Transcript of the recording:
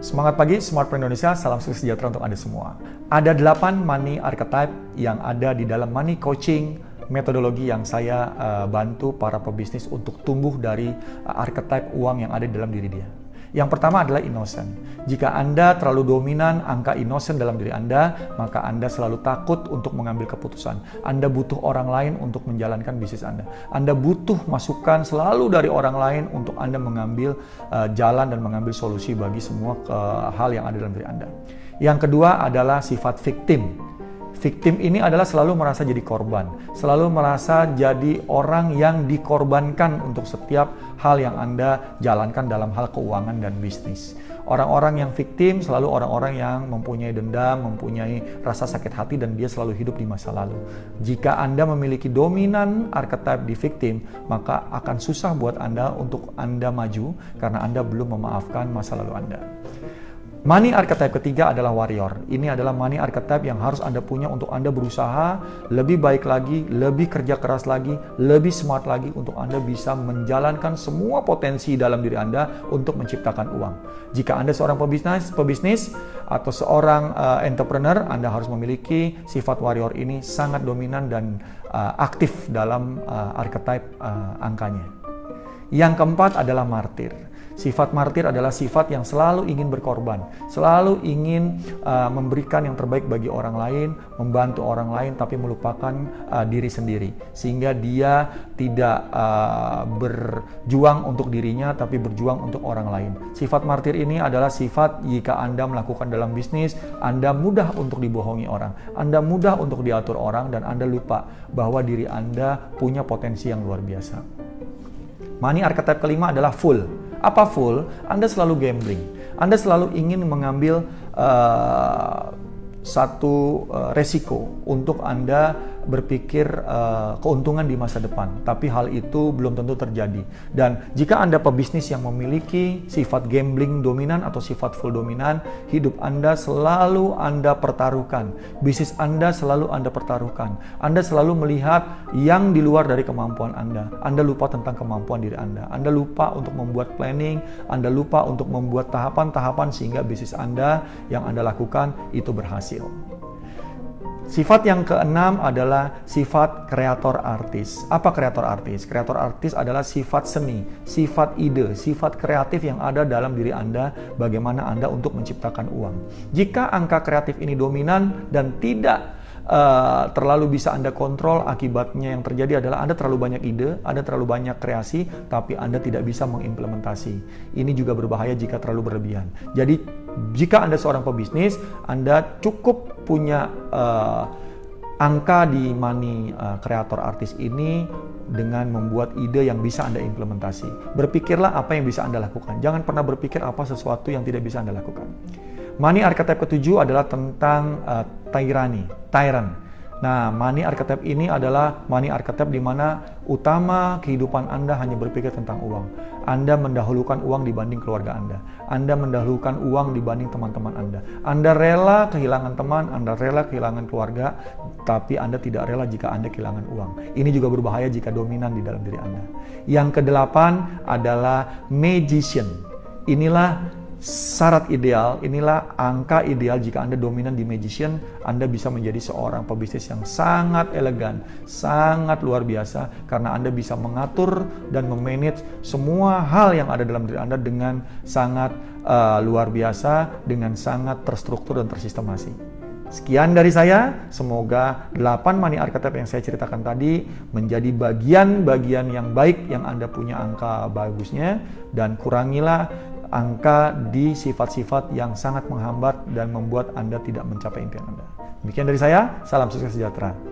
Semangat pagi, Smart Indonesia, salam sukses sejahtera untuk Anda semua. Ada delapan money archetype yang ada di dalam money coaching, metodologi yang saya uh, bantu para pebisnis untuk tumbuh dari uh, archetype uang yang ada di dalam diri dia. Yang pertama adalah innocent. Jika Anda terlalu dominan angka innocent dalam diri Anda, maka Anda selalu takut untuk mengambil keputusan. Anda butuh orang lain untuk menjalankan bisnis Anda. Anda butuh masukan selalu dari orang lain untuk Anda mengambil uh, jalan dan mengambil solusi bagi semua uh, hal yang ada dalam diri Anda. Yang kedua adalah sifat victim Victim ini adalah selalu merasa jadi korban, selalu merasa jadi orang yang dikorbankan untuk setiap hal yang Anda jalankan dalam hal keuangan dan bisnis. Orang-orang yang victim selalu orang-orang yang mempunyai dendam, mempunyai rasa sakit hati dan dia selalu hidup di masa lalu. Jika Anda memiliki dominan archetype di victim, maka akan susah buat Anda untuk Anda maju karena Anda belum memaafkan masa lalu Anda. Money archetype ketiga adalah warrior. Ini adalah money archetype yang harus Anda punya untuk Anda berusaha lebih baik lagi, lebih kerja keras lagi, lebih smart lagi untuk Anda bisa menjalankan semua potensi dalam diri Anda untuk menciptakan uang. Jika Anda seorang pebisnis, pebisnis atau seorang uh, entrepreneur, Anda harus memiliki sifat warrior ini sangat dominan dan uh, aktif dalam uh, archetype uh, angkanya. Yang keempat adalah martir. Sifat martir adalah sifat yang selalu ingin berkorban, selalu ingin uh, memberikan yang terbaik bagi orang lain, membantu orang lain, tapi melupakan uh, diri sendiri, sehingga dia tidak uh, berjuang untuk dirinya, tapi berjuang untuk orang lain. Sifat martir ini adalah sifat jika Anda melakukan dalam bisnis, Anda mudah untuk dibohongi orang, Anda mudah untuk diatur orang, dan Anda lupa bahwa diri Anda punya potensi yang luar biasa. Money archetype kelima adalah full apa full, Anda selalu gambling. Anda selalu ingin mengambil uh, satu uh, resiko untuk Anda berpikir uh, keuntungan di masa depan, tapi hal itu belum tentu terjadi. Dan jika Anda pebisnis yang memiliki sifat gambling dominan atau sifat full dominan, hidup Anda selalu Anda pertaruhkan. Bisnis Anda selalu Anda pertaruhkan. Anda selalu melihat yang di luar dari kemampuan Anda. Anda lupa tentang kemampuan diri Anda. Anda lupa untuk membuat planning, Anda lupa untuk membuat tahapan-tahapan sehingga bisnis Anda yang Anda lakukan itu berhasil. Sifat yang keenam adalah sifat kreator artis. Apa kreator artis? Kreator artis adalah sifat seni, sifat ide, sifat kreatif yang ada dalam diri Anda bagaimana Anda untuk menciptakan uang. Jika angka kreatif ini dominan dan tidak uh, terlalu bisa Anda kontrol, akibatnya yang terjadi adalah Anda terlalu banyak ide, Anda terlalu banyak kreasi, tapi Anda tidak bisa mengimplementasi. Ini juga berbahaya jika terlalu berlebihan. Jadi jika Anda seorang pebisnis, Anda cukup punya uh, angka di money uh, kreator artis ini dengan membuat ide yang bisa Anda implementasi. Berpikirlah apa yang bisa Anda lakukan. Jangan pernah berpikir apa sesuatu yang tidak bisa Anda lakukan. Money archetype ketujuh adalah tentang uh, tyranny, tyrant Nah, money archetype ini adalah money archetype di mana utama kehidupan Anda hanya berpikir tentang uang. Anda mendahulukan uang dibanding keluarga Anda. Anda mendahulukan uang dibanding teman-teman Anda. Anda rela kehilangan teman, Anda rela kehilangan keluarga, tapi Anda tidak rela jika Anda kehilangan uang. Ini juga berbahaya jika dominan di dalam diri Anda. Yang kedelapan adalah magician. Inilah syarat ideal, inilah angka ideal jika Anda dominan di magician, Anda bisa menjadi seorang pebisnis yang sangat elegan, sangat luar biasa karena Anda bisa mengatur dan memanage semua hal yang ada dalam diri Anda dengan sangat uh, luar biasa, dengan sangat terstruktur dan tersistemasi. Sekian dari saya, semoga 8 money archetype yang saya ceritakan tadi menjadi bagian-bagian yang baik yang Anda punya angka bagusnya dan kurangilah angka di sifat-sifat yang sangat menghambat dan membuat Anda tidak mencapai impian Anda. Demikian dari saya, salam sukses sejahtera.